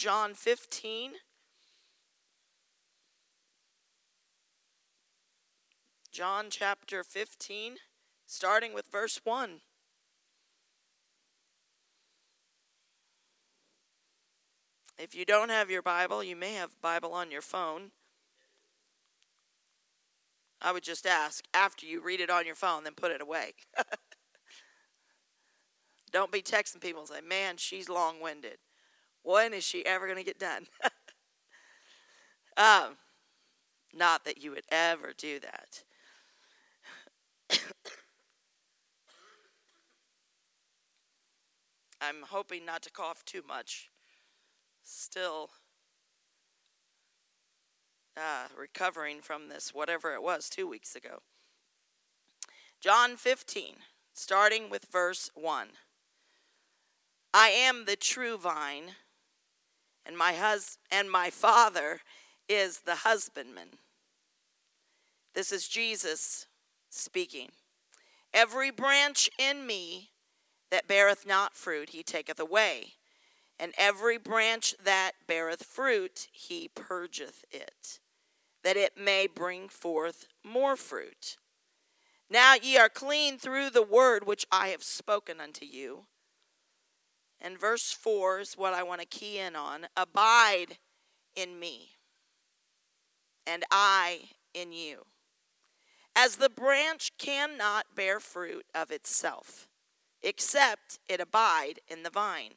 John 15. John chapter 15 starting with verse 1. If you don't have your Bible, you may have Bible on your phone. I would just ask after you read it on your phone, then put it away. don't be texting people and say, man, she's long winded. When is she ever going to get done? um, not that you would ever do that. I'm hoping not to cough too much. Still uh, recovering from this, whatever it was, two weeks ago. John 15, starting with verse 1. I am the true vine, and my hus- and my father is the husbandman. This is Jesus speaking. Every branch in me that beareth not fruit, he taketh away. And every branch that beareth fruit, he purgeth it, that it may bring forth more fruit. Now ye are clean through the word which I have spoken unto you. And verse 4 is what I want to key in on. Abide in me, and I in you. As the branch cannot bear fruit of itself except it abide in the vine.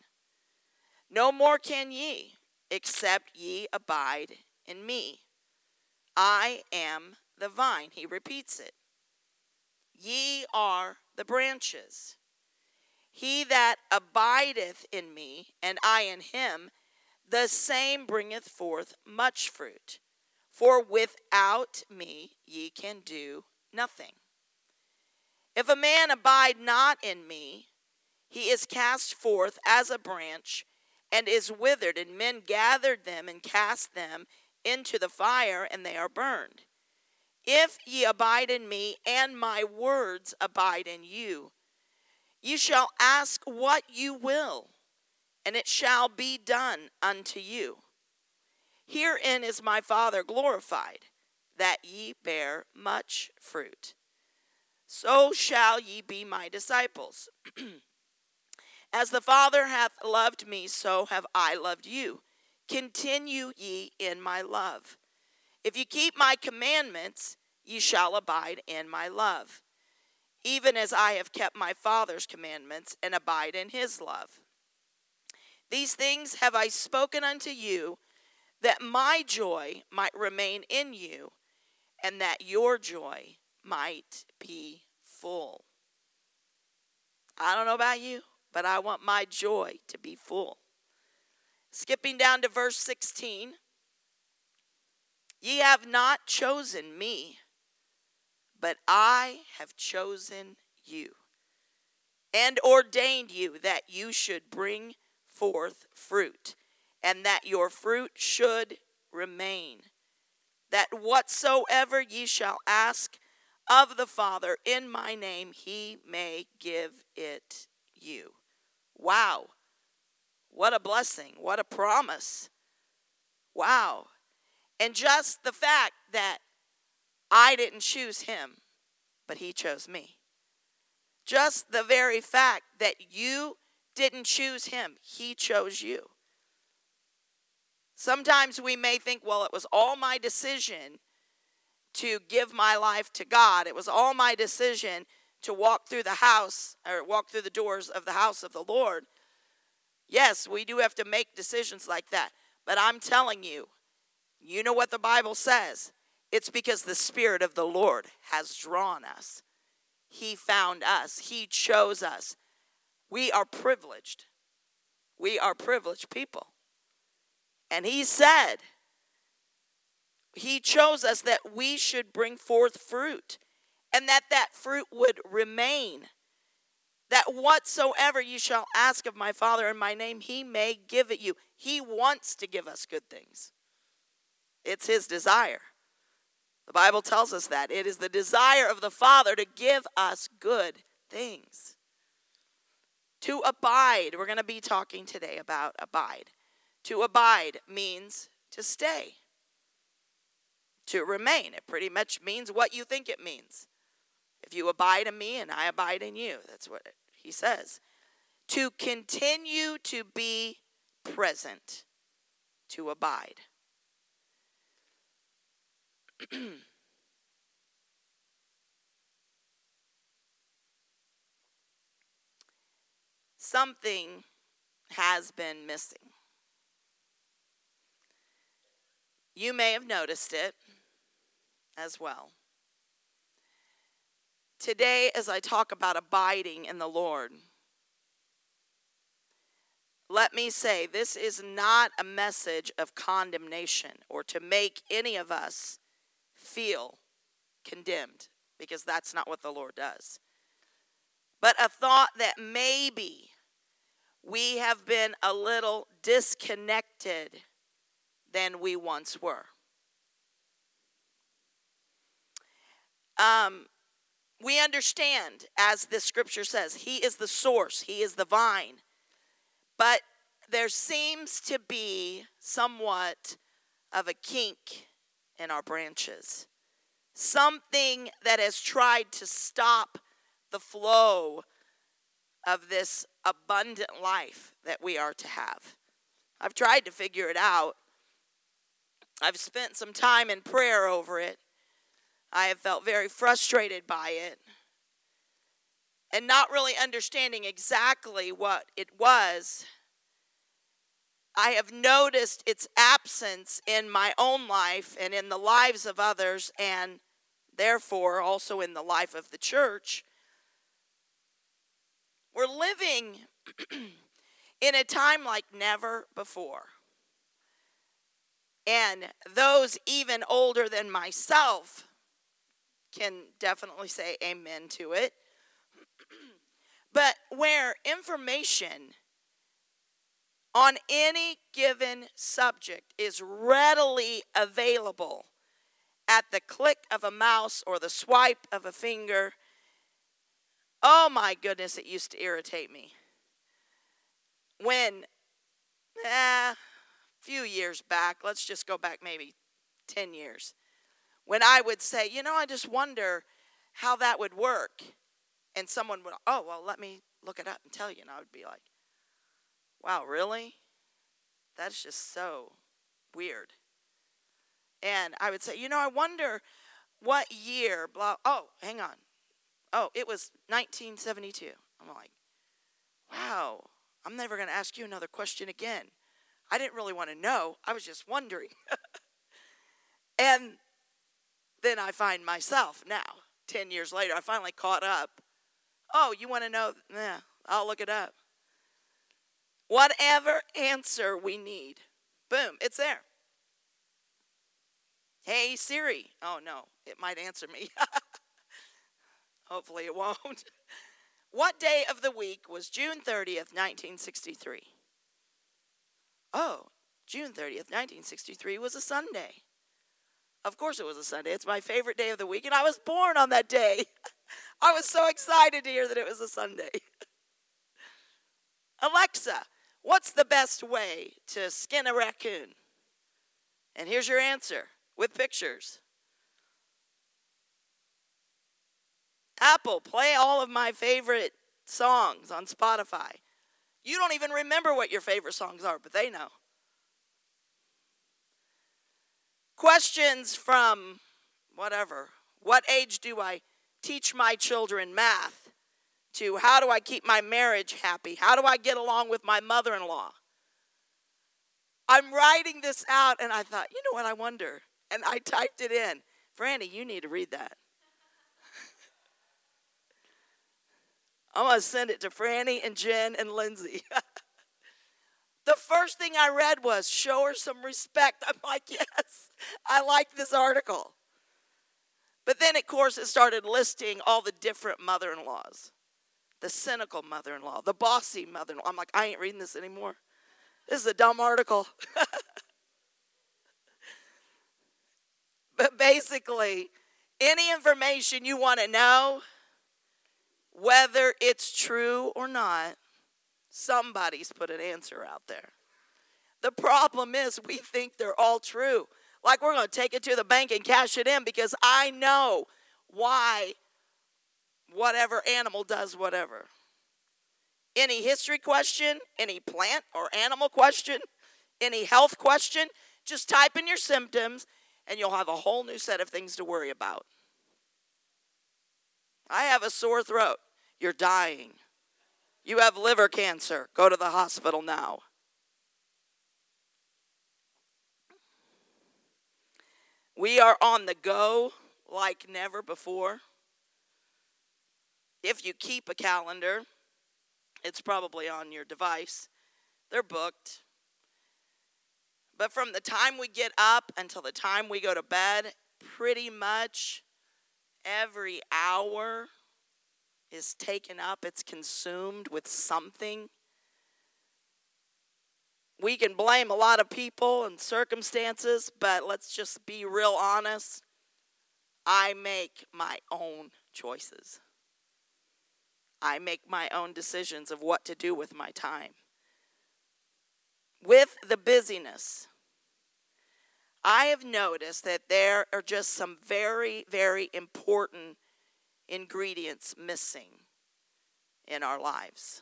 No more can ye, except ye abide in me. I am the vine. He repeats it. Ye are the branches. He that abideth in me, and I in him, the same bringeth forth much fruit. For without me ye can do nothing. If a man abide not in me, he is cast forth as a branch and is withered, and men gathered them and cast them into the fire, and they are burned. If ye abide in me, and my words abide in you, you shall ask what you will, and it shall be done unto you. Herein is my Father glorified, that ye bear much fruit so shall ye be my disciples. As the Father hath loved me, so have I loved you. Continue ye in my love. If ye keep my commandments, ye shall abide in my love, even as I have kept my Father's commandments and abide in his love. These things have I spoken unto you, that my joy might remain in you, and that your joy might be full. I don't know about you, but I want my joy to be full. Skipping down to verse 16 Ye have not chosen me, but I have chosen you and ordained you that you should bring forth fruit, and that your fruit should remain, that whatsoever ye shall ask of the Father in my name, he may give it you. Wow. What a blessing. What a promise. Wow. And just the fact that I didn't choose him, but he chose me. Just the very fact that you didn't choose him, he chose you. Sometimes we may think, well, it was all my decision to give my life to God. It was all my decision to walk through the house or walk through the doors of the house of the Lord. Yes, we do have to make decisions like that. But I'm telling you, you know what the Bible says. It's because the Spirit of the Lord has drawn us. He found us, He chose us. We are privileged. We are privileged people. And he said, he chose us that we should bring forth fruit and that that fruit would remain. That whatsoever you shall ask of my Father in my name, he may give it you. He wants to give us good things, it's his desire. The Bible tells us that. It is the desire of the Father to give us good things. To abide, we're going to be talking today about abide. To abide means to stay to remain. It pretty much means what you think it means. If you abide in me and I abide in you, that's what he says. To continue to be present, to abide. Something has been missing. You may have noticed it as well. Today, as I talk about abiding in the Lord, let me say this is not a message of condemnation or to make any of us feel condemned, because that's not what the Lord does. But a thought that maybe we have been a little disconnected than we once were. Um, we understand, as the scripture says, He is the source, He is the vine. But there seems to be somewhat of a kink in our branches, something that has tried to stop the flow of this abundant life that we are to have. I've tried to figure it out. I've spent some time in prayer over it. I have felt very frustrated by it and not really understanding exactly what it was. I have noticed its absence in my own life and in the lives of others, and therefore also in the life of the church. We're living in a time like never before. And those even older than myself can definitely say amen to it. but where information on any given subject is readily available at the click of a mouse or the swipe of a finger, oh my goodness, it used to irritate me. When, eh, a few years back, let's just go back maybe 10 years when I would say, you know, I just wonder how that would work. And someone would, oh, well, let me look it up and tell you. And I would be like, wow, really? That's just so weird. And I would say, you know, I wonder what year, blah, oh, hang on. Oh, it was 1972. I'm like, wow, I'm never going to ask you another question again. I didn't really want to know. I was just wondering. and then I find myself now, 10 years later, I finally caught up. Oh, you want to know? Yeah, I'll look it up. Whatever answer we need, boom, it's there. Hey Siri. Oh no, it might answer me. Hopefully it won't. what day of the week was June 30th, 1963? Oh, June 30th, 1963 was a Sunday. Of course, it was a Sunday. It's my favorite day of the week, and I was born on that day. I was so excited to hear that it was a Sunday. Alexa, what's the best way to skin a raccoon? And here's your answer with pictures. Apple, play all of my favorite songs on Spotify. You don't even remember what your favorite songs are, but they know. Questions from whatever. What age do I teach my children math? To how do I keep my marriage happy? How do I get along with my mother in law? I'm writing this out and I thought, you know what, I wonder. And I typed it in. Franny, you need to read that. I'm going to send it to Franny and Jen and Lindsay. The first thing I read was show her some respect. I'm like, yes, I like this article. But then, of course, it started listing all the different mother in laws the cynical mother in law, the bossy mother in law. I'm like, I ain't reading this anymore. This is a dumb article. but basically, any information you want to know, whether it's true or not, somebody's put an answer out there. The problem is, we think they're all true. Like we're going to take it to the bank and cash it in because I know why whatever animal does whatever. Any history question, any plant or animal question, any health question, just type in your symptoms and you'll have a whole new set of things to worry about. I have a sore throat. You're dying. You have liver cancer. Go to the hospital now. We are on the go like never before. If you keep a calendar, it's probably on your device. They're booked. But from the time we get up until the time we go to bed, pretty much every hour is taken up, it's consumed with something. We can blame a lot of people and circumstances, but let's just be real honest. I make my own choices. I make my own decisions of what to do with my time. With the busyness, I have noticed that there are just some very, very important ingredients missing in our lives.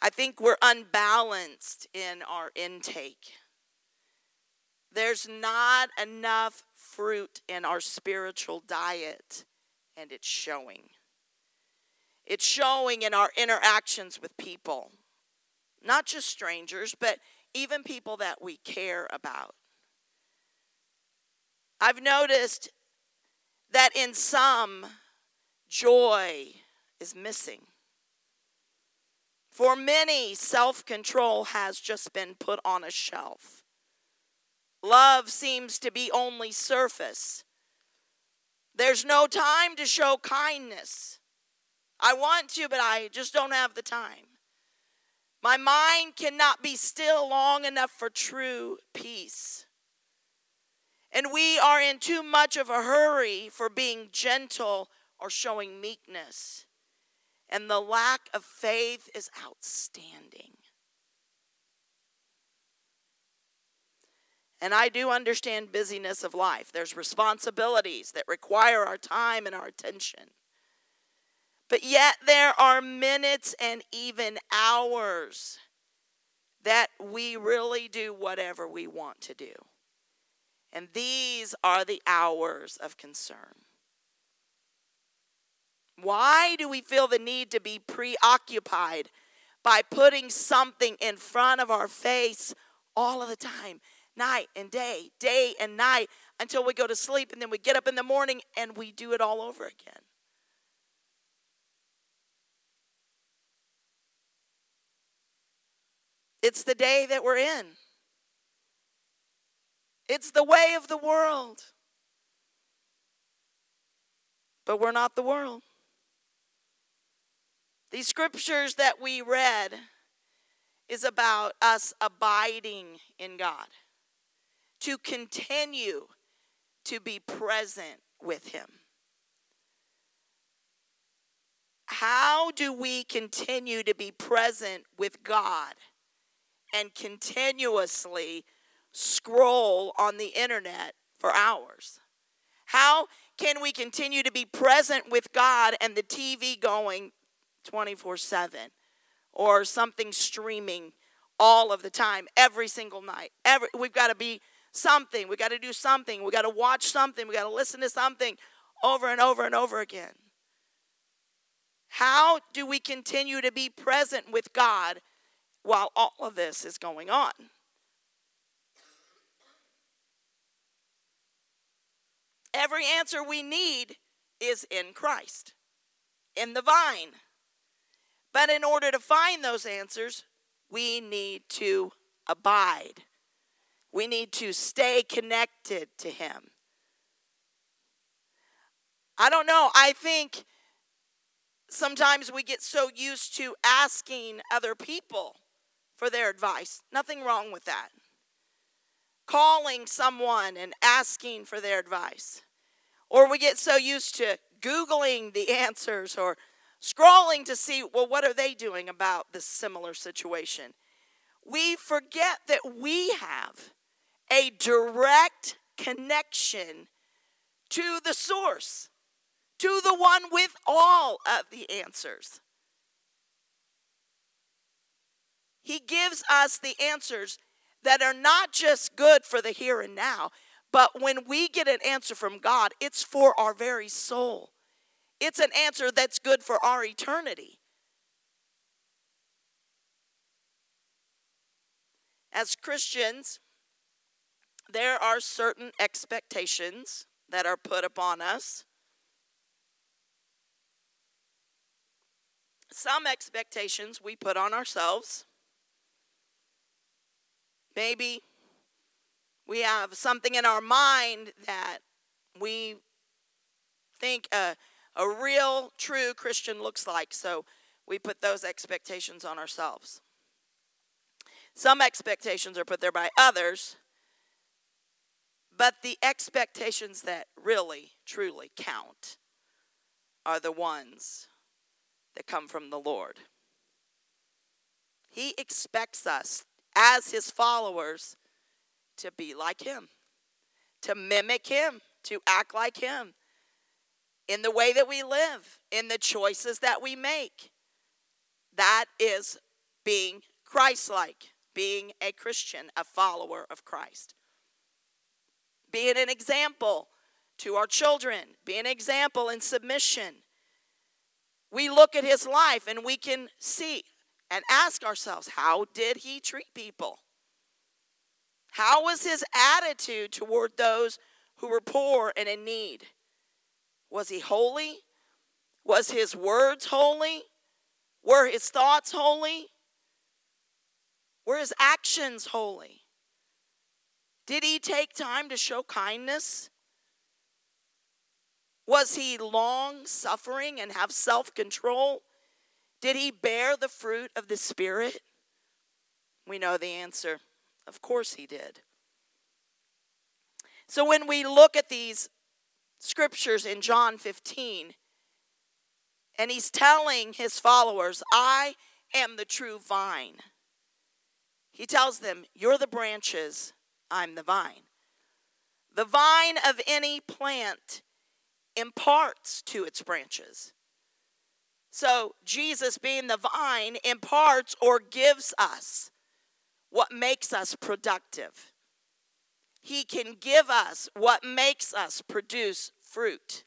I think we're unbalanced in our intake. There's not enough fruit in our spiritual diet, and it's showing. It's showing in our interactions with people, not just strangers, but even people that we care about. I've noticed that in some, joy is missing. For many, self control has just been put on a shelf. Love seems to be only surface. There's no time to show kindness. I want to, but I just don't have the time. My mind cannot be still long enough for true peace. And we are in too much of a hurry for being gentle or showing meekness. And the lack of faith is outstanding. And I do understand busyness of life. There's responsibilities that require our time and our attention. But yet there are minutes and even hours that we really do whatever we want to do. And these are the hours of concern. Why do we feel the need to be preoccupied by putting something in front of our face all of the time, night and day, day and night, until we go to sleep and then we get up in the morning and we do it all over again? It's the day that we're in. It's the way of the world. But we're not the world. These scriptures that we read is about us abiding in God, to continue to be present with Him. How do we continue to be present with God? And continuously scroll on the internet for hours? How can we continue to be present with God and the TV going 24 7 or something streaming all of the time, every single night? Every, we've got to be something. We've got to do something. We've got to watch something. We've got to listen to something over and over and over again. How do we continue to be present with God while all of this is going on. Every answer we need is in Christ, in the vine. But in order to find those answers, we need to abide. We need to stay connected to Him. I don't know. I think sometimes we get so used to asking other people for their advice. Nothing wrong with that. Calling someone and asking for their advice. Or we get so used to Googling the answers or scrolling to see, well, what are they doing about this similar situation? We forget that we have a direct connection to the source, to the one with all of the answers. He gives us the answers that are not just good for the here and now, but when we get an answer from God, it's for our very soul. It's an answer that's good for our eternity. As Christians, there are certain expectations that are put upon us. Some expectations we put on ourselves. Maybe we have something in our mind that we think a, a real, true Christian looks like. So we put those expectations on ourselves. Some expectations are put there by others, but the expectations that really, truly count are the ones that come from the Lord. He expects us as his followers to be like him, to mimic him, to act like him in the way that we live, in the choices that we make. That is being Christ like, being a Christian, a follower of Christ. Being an example to our children, be an example in submission. We look at his life and we can see and ask ourselves, how did he treat people? How was his attitude toward those who were poor and in need? Was he holy? Was his words holy? Were his thoughts holy? Were his actions holy? Did he take time to show kindness? Was he long suffering and have self control? Did he bear the fruit of the Spirit? We know the answer. Of course he did. So when we look at these scriptures in John 15, and he's telling his followers, I am the true vine. He tells them, You're the branches, I'm the vine. The vine of any plant imparts to its branches. So, Jesus, being the vine, imparts or gives us what makes us productive. He can give us what makes us produce fruit,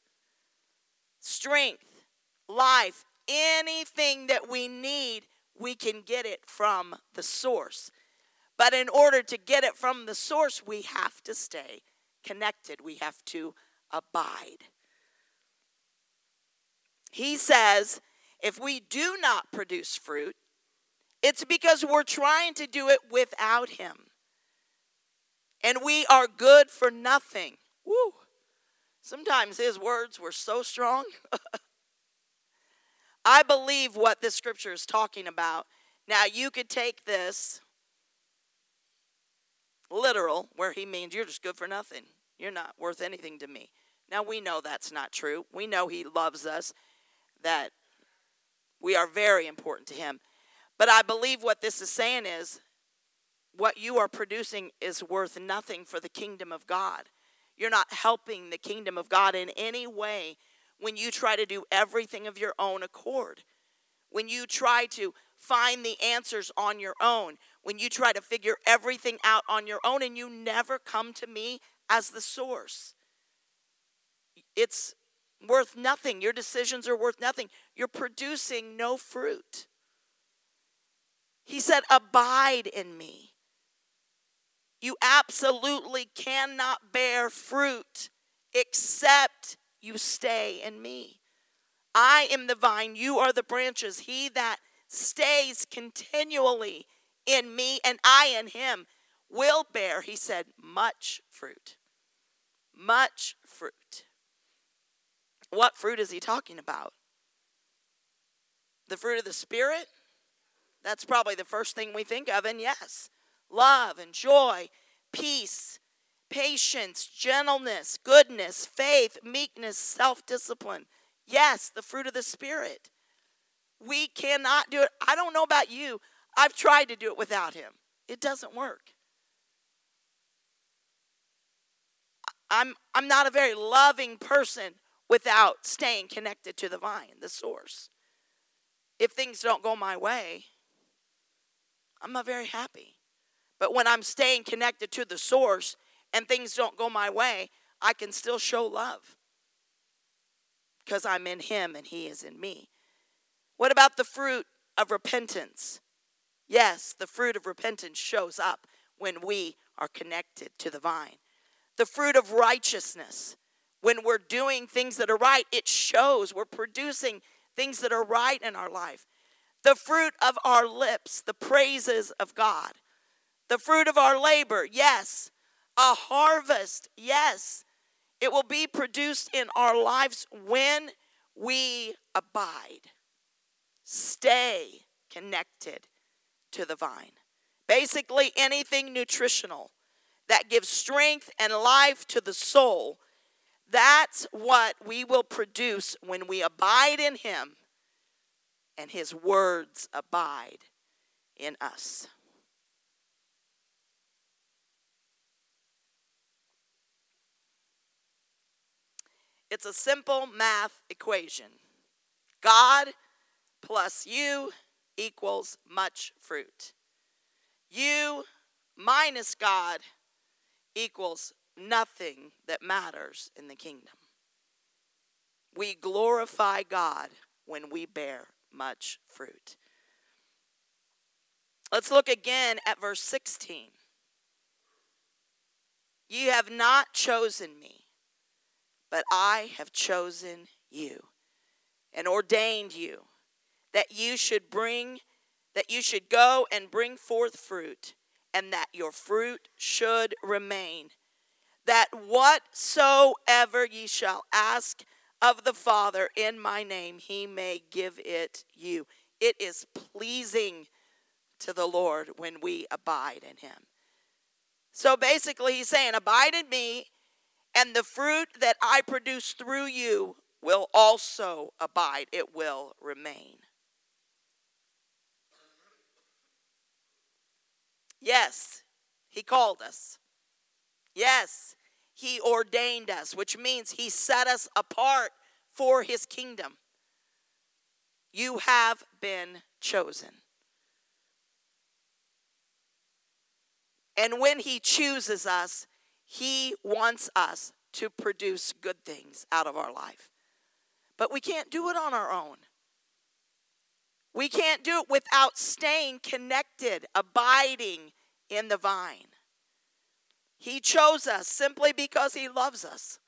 strength, life, anything that we need, we can get it from the source. But in order to get it from the source, we have to stay connected, we have to abide. He says, if we do not produce fruit, it's because we're trying to do it without Him. And we are good for nothing. Woo. Sometimes His words were so strong. I believe what this scripture is talking about. Now, you could take this literal, where he means you're just good for nothing. You're not worth anything to me. Now, we know that's not true. We know he loves us, that we are very important to Him. But I believe what this is saying is what you are producing is worth nothing for the kingdom of God. You're not helping the kingdom of God in any way when you try to do everything of your own accord. When you try to find the answers on your own. When you try to figure everything out on your own and you never come to me as the source. It's worth nothing. Your decisions are worth nothing. You're producing no fruit. He said, Abide in me. You absolutely cannot bear fruit except you stay in me. I am the vine, you are the branches. He that stays continually in me and I in him will bear, he said, much fruit. Much. What fruit is he talking about? The fruit of the Spirit? That's probably the first thing we think of, and yes, love and joy, peace, patience, gentleness, goodness, faith, meekness, self discipline. Yes, the fruit of the Spirit. We cannot do it. I don't know about you. I've tried to do it without Him, it doesn't work. I'm, I'm not a very loving person without staying connected to the vine, the source. If things don't go my way, I'm not very happy. But when I'm staying connected to the source and things don't go my way, I can still show love because I'm in Him and He is in me. What about the fruit of repentance? Yes, the fruit of repentance shows up when we are connected to the vine. The fruit of righteousness, when we're doing things that are right, it shows we're producing things that are right in our life. The fruit of our lips, the praises of God. The fruit of our labor, yes. A harvest, yes. It will be produced in our lives when we abide. Stay connected to the vine. Basically, anything nutritional that gives strength and life to the soul, that's what we will produce when we abide in Him and His words abide in us. It's a simple math equation. God plus you equals much fruit. You minus God equals nothing that matters in the kingdom. We glorify God when we bear much fruit. Let's look again at verse 16. You have not chosen me, but I have chosen you and ordained you that you should bring that you should go and bring forth fruit and that your fruit should remain that whatsoever ye shall ask of the father in my name he may give it you. It is pleasing to the lord when we abide in him. So basically he's saying abide in me and the fruit that i produce through you will also abide. It will remain. Yes, He called us. Yes, He ordained us, which means He set us apart for His kingdom. You have been chosen. And when He chooses us, He wants us to produce good things out of our life. But we can't do it on our own. We can't do it without staying connected, abiding in the vine. He chose us simply because He loves us.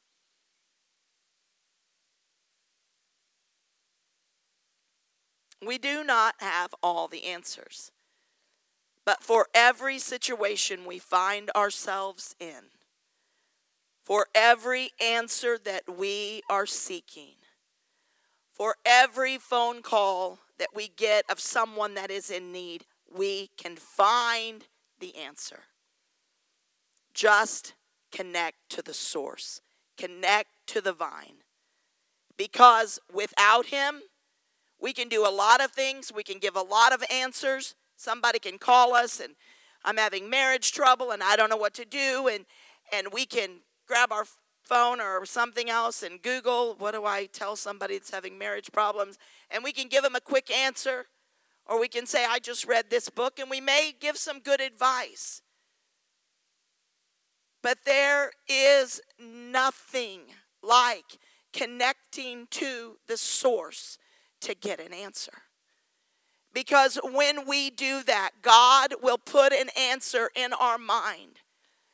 We do not have all the answers. But for every situation we find ourselves in, for every answer that we are seeking, for every phone call that we get of someone that is in need, we can find the answer. Just connect to the source, connect to the vine. Because without Him, we can do a lot of things, we can give a lot of answers. Somebody can call us and I'm having marriage trouble and I don't know what to do and and we can grab our phone or something else and Google, what do I tell somebody that's having marriage problems? And we can give them a quick answer. Or we can say, I just read this book, and we may give some good advice. But there is nothing like connecting to the source to get an answer. Because when we do that, God will put an answer in our mind.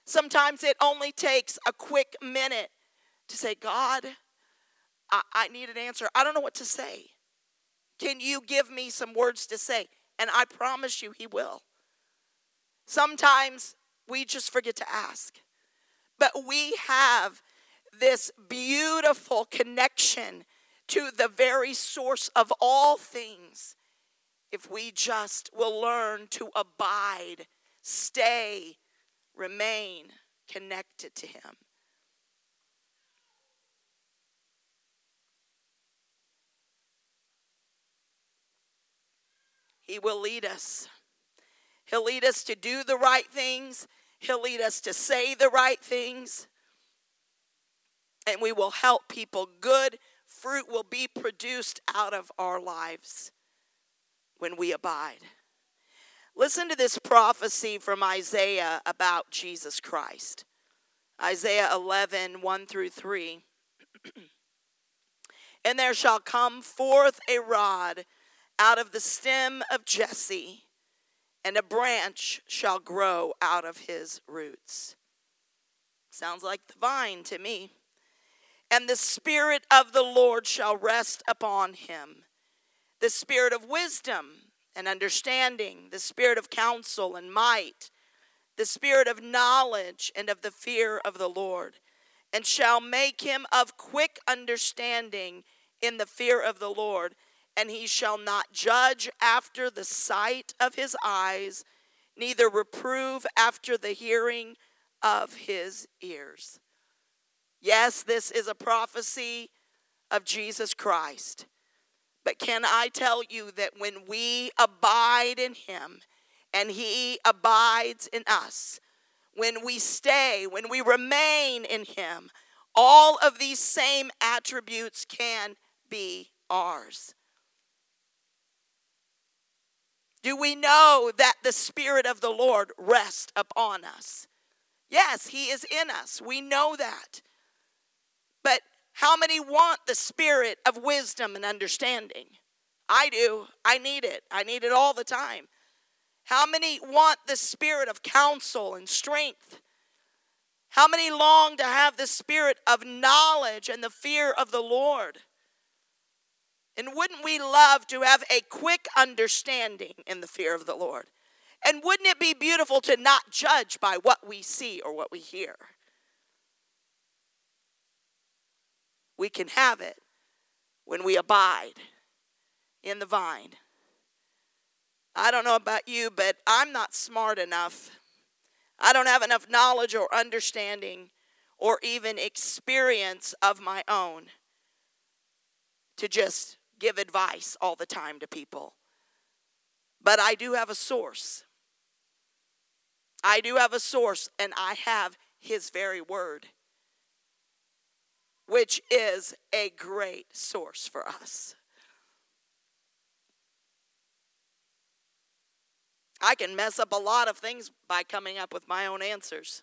Sometimes it only takes a quick minute to say, God, I, I need an answer. I don't know what to say. Can you give me some words to say? And I promise you, He will. Sometimes we just forget to ask. But we have this beautiful connection to the very source of all things if we just will learn to abide, stay, remain connected to Him. He will lead us. He'll lead us to do the right things. He'll lead us to say the right things. And we will help people. Good fruit will be produced out of our lives when we abide. Listen to this prophecy from Isaiah about Jesus Christ. Isaiah 11, 1 through 3. and there shall come forth a rod out of the stem of Jesse, and a branch shall grow out of his roots. Sounds like the vine to me. And the Spirit of the Lord shall rest upon him the Spirit of wisdom and understanding, the Spirit of counsel and might, the Spirit of knowledge and of the fear of the Lord, and shall make him of quick understanding in the fear of the Lord and he shall not judge after the sight of his eyes, neither reprove after the hearing of his ears. Yes, this is a prophecy of Jesus Christ. But can I tell you that when we abide in him and he abides in us, when we stay, when we remain in him, all of these same attributes can be ours. Do we know that the Spirit of the Lord rests upon us? Yes, He is in us. We know that. But how many want the Spirit of wisdom and understanding? I do. I need it. I need it all the time. How many want the Spirit of counsel and strength? How many long to have the Spirit of knowledge and the fear of the Lord? And wouldn't we love to have a quick understanding in the fear of the Lord? And wouldn't it be beautiful to not judge by what we see or what we hear? We can have it when we abide in the vine. I don't know about you, but I'm not smart enough. I don't have enough knowledge or understanding or even experience of my own to just give advice all the time to people. But I do have a source. I do have a source, and I have His very word, which is a great source for us. I can mess up a lot of things by coming up with my own answers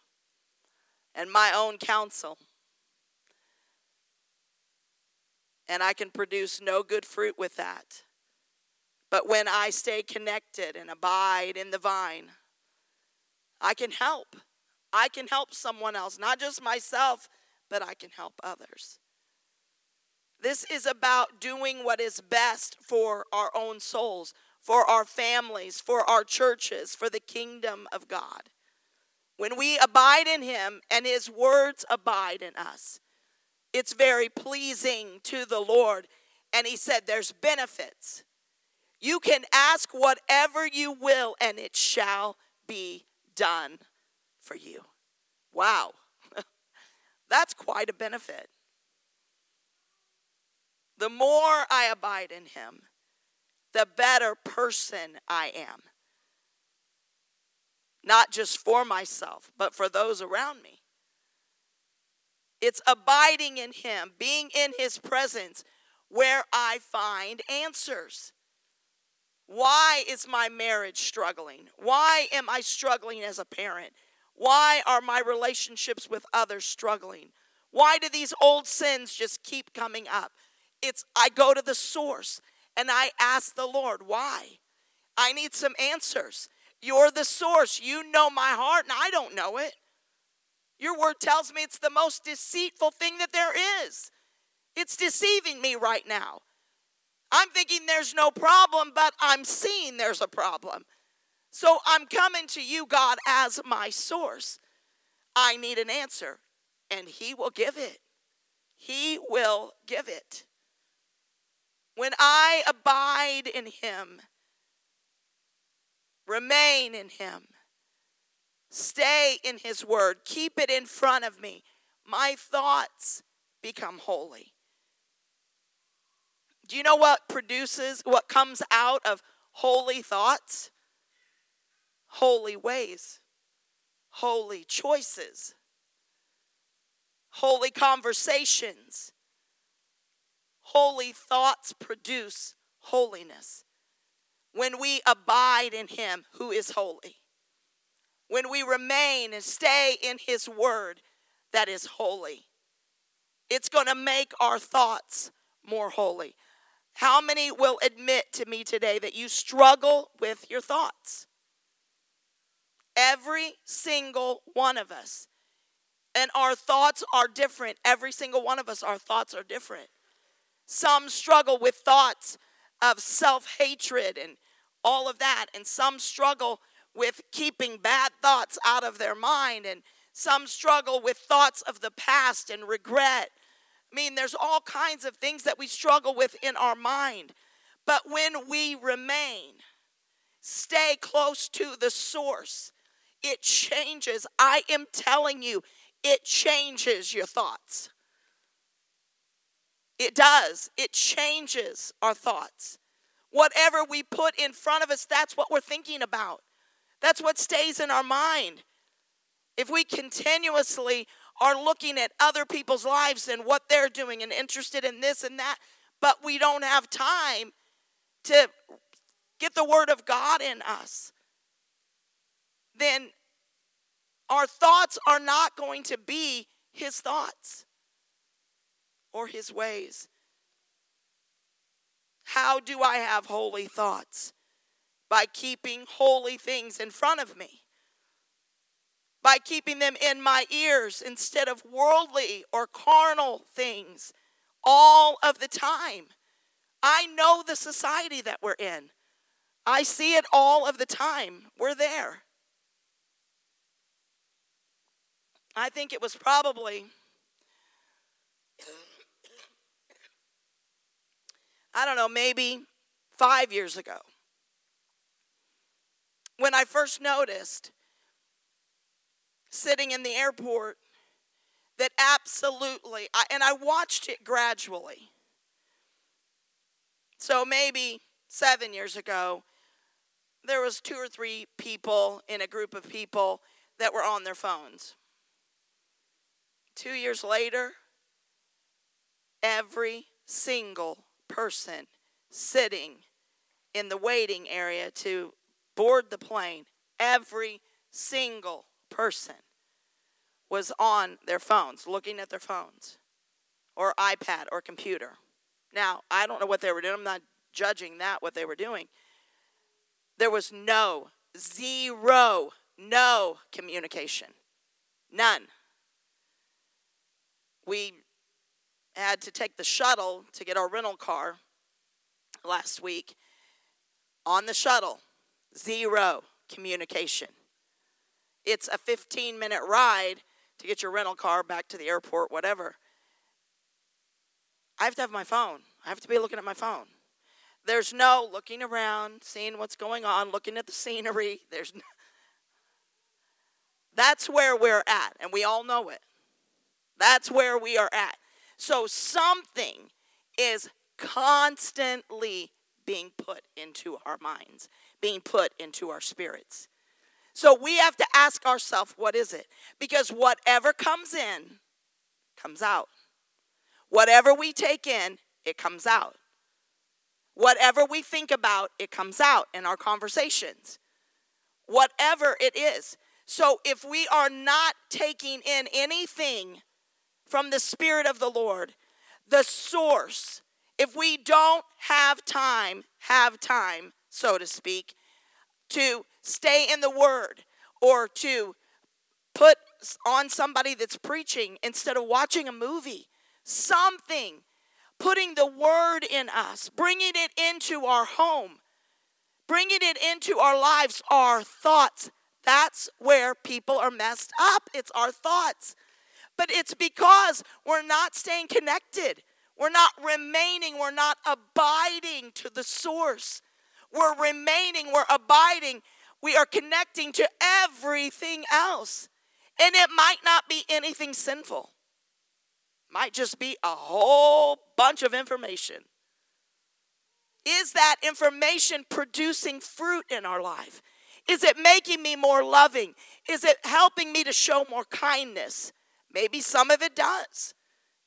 and my own counsel. And I can produce no good fruit with that. But when I stay connected and abide in the vine, I can help. I can help someone else, not just myself, but I can help others. This is about doing what is best for our own souls, for our families, for our churches, for the kingdom of God. When we abide in Him and His words abide in us, it's very pleasing to the Lord. And he said, There's benefits. You can ask whatever you will, and it shall be done for you. Wow. That's quite a benefit. The more I abide in him, the better person I am. Not just for myself, but for those around me. It's abiding in Him, being in His presence, where I find answers. Why is my marriage struggling? Why am I struggling as a parent? Why are my relationships with others struggling? Why do these old sins just keep coming up? It's I go to the source and I ask the Lord, why? I need some answers. You're the source. You know my heart and I don't know it. Your word tells me it's the most deceitful thing that there is. It's deceiving me right now. I'm thinking there's no problem, but I'm seeing there's a problem. So I'm coming to you, God, as my source. I need an answer, and He will give it. He will give it. When I abide in Him, remain in Him, stay in His Word, keep it in front of me, my thoughts become holy. Do you know what produces, what comes out of holy thoughts? Holy ways, holy choices, holy conversations. Holy thoughts produce holiness. When we abide in Him who is holy, when we remain and stay in His word that is holy, it's going to make our thoughts more holy. How many will admit to me today that you struggle with your thoughts? Every single one of us. And our thoughts are different. Every single one of us, our thoughts are different. Some struggle with thoughts of self hatred and all of that. And some struggle with keeping bad thoughts out of their mind. And some struggle with thoughts of the past and regret I mean, there's all kinds of things that we struggle with in our mind. But when we remain, stay close to the source, it changes. I am telling you, it changes your thoughts. It does. It changes our thoughts. Whatever we put in front of us, that's what we're thinking about. That's what stays in our mind. If we continuously are looking at other people's lives and what they're doing and interested in this and that, but we don't have time to get the Word of God in us, then our thoughts are not going to be His thoughts or His ways. How do I have holy thoughts? By keeping holy things in front of me by keeping them in my ears instead of worldly or carnal things all of the time. I know the society that we're in. I see it all of the time. We're there. I think it was probably, I don't know, maybe five years ago when I first noticed sitting in the airport that absolutely, I, and I watched it gradually. So maybe seven years ago, there was two or three people in a group of people that were on their phones. Two years later, every single person sitting in the waiting area to board the plane, every single person was on their phones, looking at their phones or iPad or computer. Now, I don't know what they were doing. I'm not judging that, what they were doing. There was no, zero, no communication. None. We had to take the shuttle to get our rental car last week. On the shuttle, zero communication it's a 15 minute ride to get your rental car back to the airport, whatever. I have to have my phone. I have to be looking at my phone. There's no looking around, seeing what's going on, looking at the scenery. There's no, That's where we're at, and we all know it. That's where we are at. So something is constantly being put into our minds, being put into our spirits. So we have to ask ourselves, what is it? Because whatever comes in, comes out. Whatever we take in, it comes out. Whatever we think about, it comes out in our conversations. Whatever it is. So if we are not taking in anything from the Spirit of the Lord, the source, if we don't have time, have time, so to speak, to stay in the word or to put on somebody that's preaching instead of watching a movie. Something. Putting the word in us, bringing it into our home, bringing it into our lives, our thoughts. That's where people are messed up. It's our thoughts. But it's because we're not staying connected. We're not remaining. We're not abiding to the source. We're remaining. We're abiding. We are connecting to everything else. And it might not be anything sinful, might just be a whole bunch of information. Is that information producing fruit in our life? Is it making me more loving? Is it helping me to show more kindness? Maybe some of it does.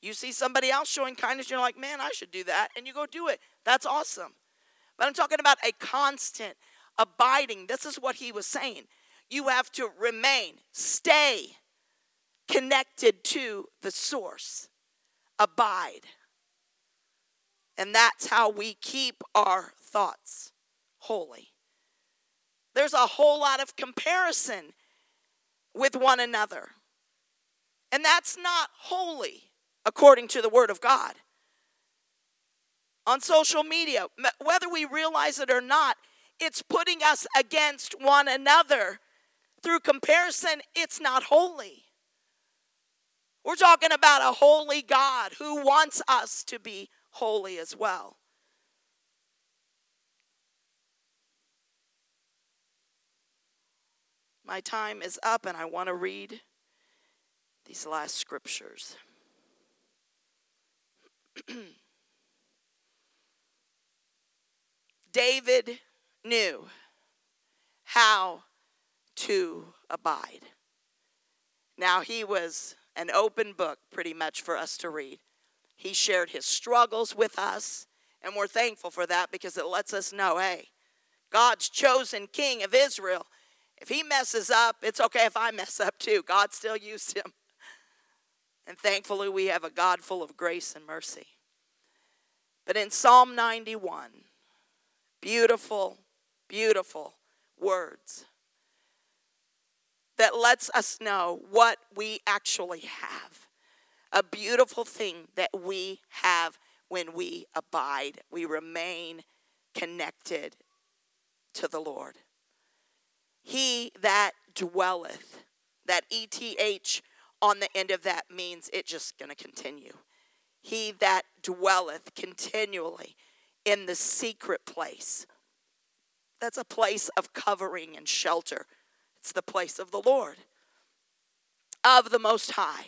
You see somebody else showing kindness, you're like, man, I should do that. And you go do it. That's awesome. But I'm talking about a constant abiding. This is what he was saying. You have to remain, stay connected to the source, abide. And that's how we keep our thoughts holy. There's a whole lot of comparison with one another. And that's not holy according to the Word of God. On social media, whether we realize it or not, it's putting us against one another. Through comparison, it's not holy. We're talking about a holy God who wants us to be holy as well. My time is up, and I want to read these last scriptures. David knew how to abide. Now, he was an open book pretty much for us to read. He shared his struggles with us, and we're thankful for that because it lets us know hey, God's chosen king of Israel. If he messes up, it's okay if I mess up too. God still used him. And thankfully, we have a God full of grace and mercy. But in Psalm 91, beautiful, beautiful words that lets us know what we actually have a beautiful thing that we have when we abide, we remain connected to the Lord. He that dwelleth, that ETH on the end of that means it's just going to continue. He that dwelleth continually in the secret place. That's a place of covering and shelter. It's the place of the Lord, of the Most High.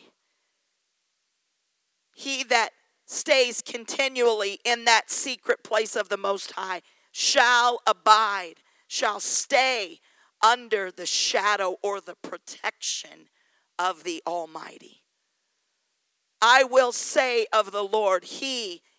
He that stays continually in that secret place of the Most High shall abide, shall stay under the shadow or the protection of the Almighty. I will say of the Lord, He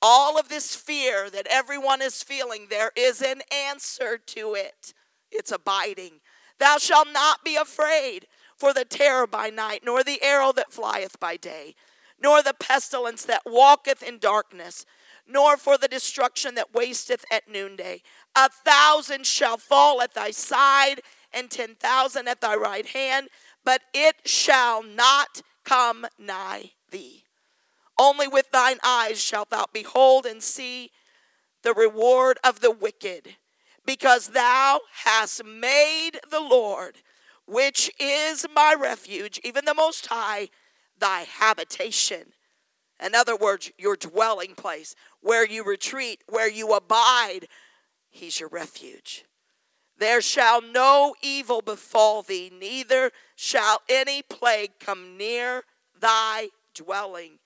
All of this fear that everyone is feeling, there is an answer to it. It's abiding. Thou shalt not be afraid for the terror by night, nor the arrow that flieth by day nor the pestilence that walketh in darkness, nor for the destruction that wasteth at noonday. A thousand shall fall at thy side, and ten thousand at thy right hand, but it shall not come nigh thee. Only with thine eyes shalt thou behold and see the reward of the wicked, because thou hast made the Lord, which is my refuge, even the Most High, thy habitation. In other words, your dwelling place, where you retreat, where you abide. He's your refuge. There shall no evil befall thee, neither shall any plague come near thy dwelling.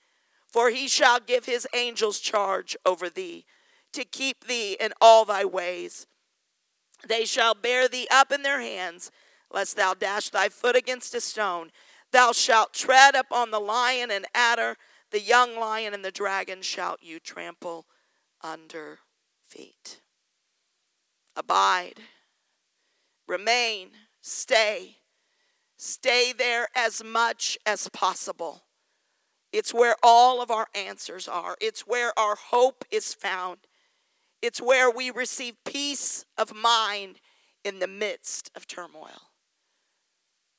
For he shall give his angels charge over thee, to keep thee in all thy ways. They shall bear thee up in their hands, lest thou dash thy foot against a stone. Thou shalt tread upon the lion and adder, the young lion and the dragon shalt you trample under feet. Abide, remain, stay Stay there as much as possible. It's where all of our answers are, it's where our hope is found. It's where we receive peace of mind in the midst of turmoil.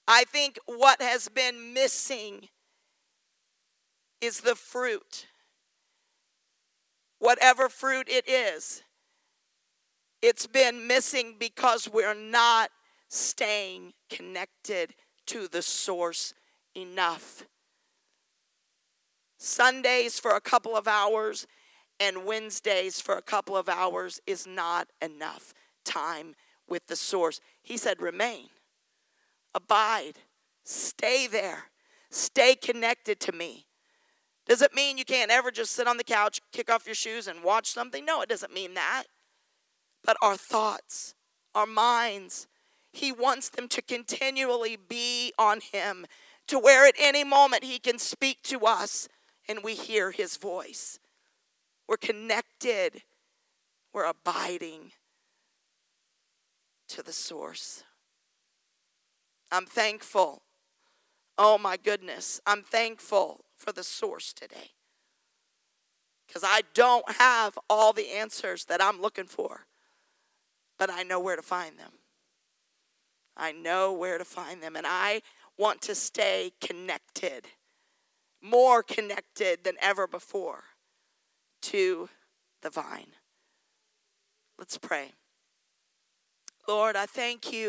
I think what has been missing is the fruit. Whatever fruit it is, it's been missing because we're not staying connected to the source enough. Sundays for a couple of hours and Wednesdays for a couple of hours is not enough time with the source. He said, remain, abide, stay there, stay connected to me. Does it mean you can't ever just sit on the couch, kick off your shoes, and watch something? No, it doesn't mean that. But our thoughts, our minds, He wants them to continually be on Him, to where at any moment He can speak to us and we hear His voice. We're connected, we're abiding to the source. I'm thankful. Oh my goodness. I'm thankful for the source today. Because I don't have all the answers that I'm looking for, but I know where to find them. I know where to find them, and I want to stay connected, more connected than ever before to the vine. Let's pray. Lord, I thank you.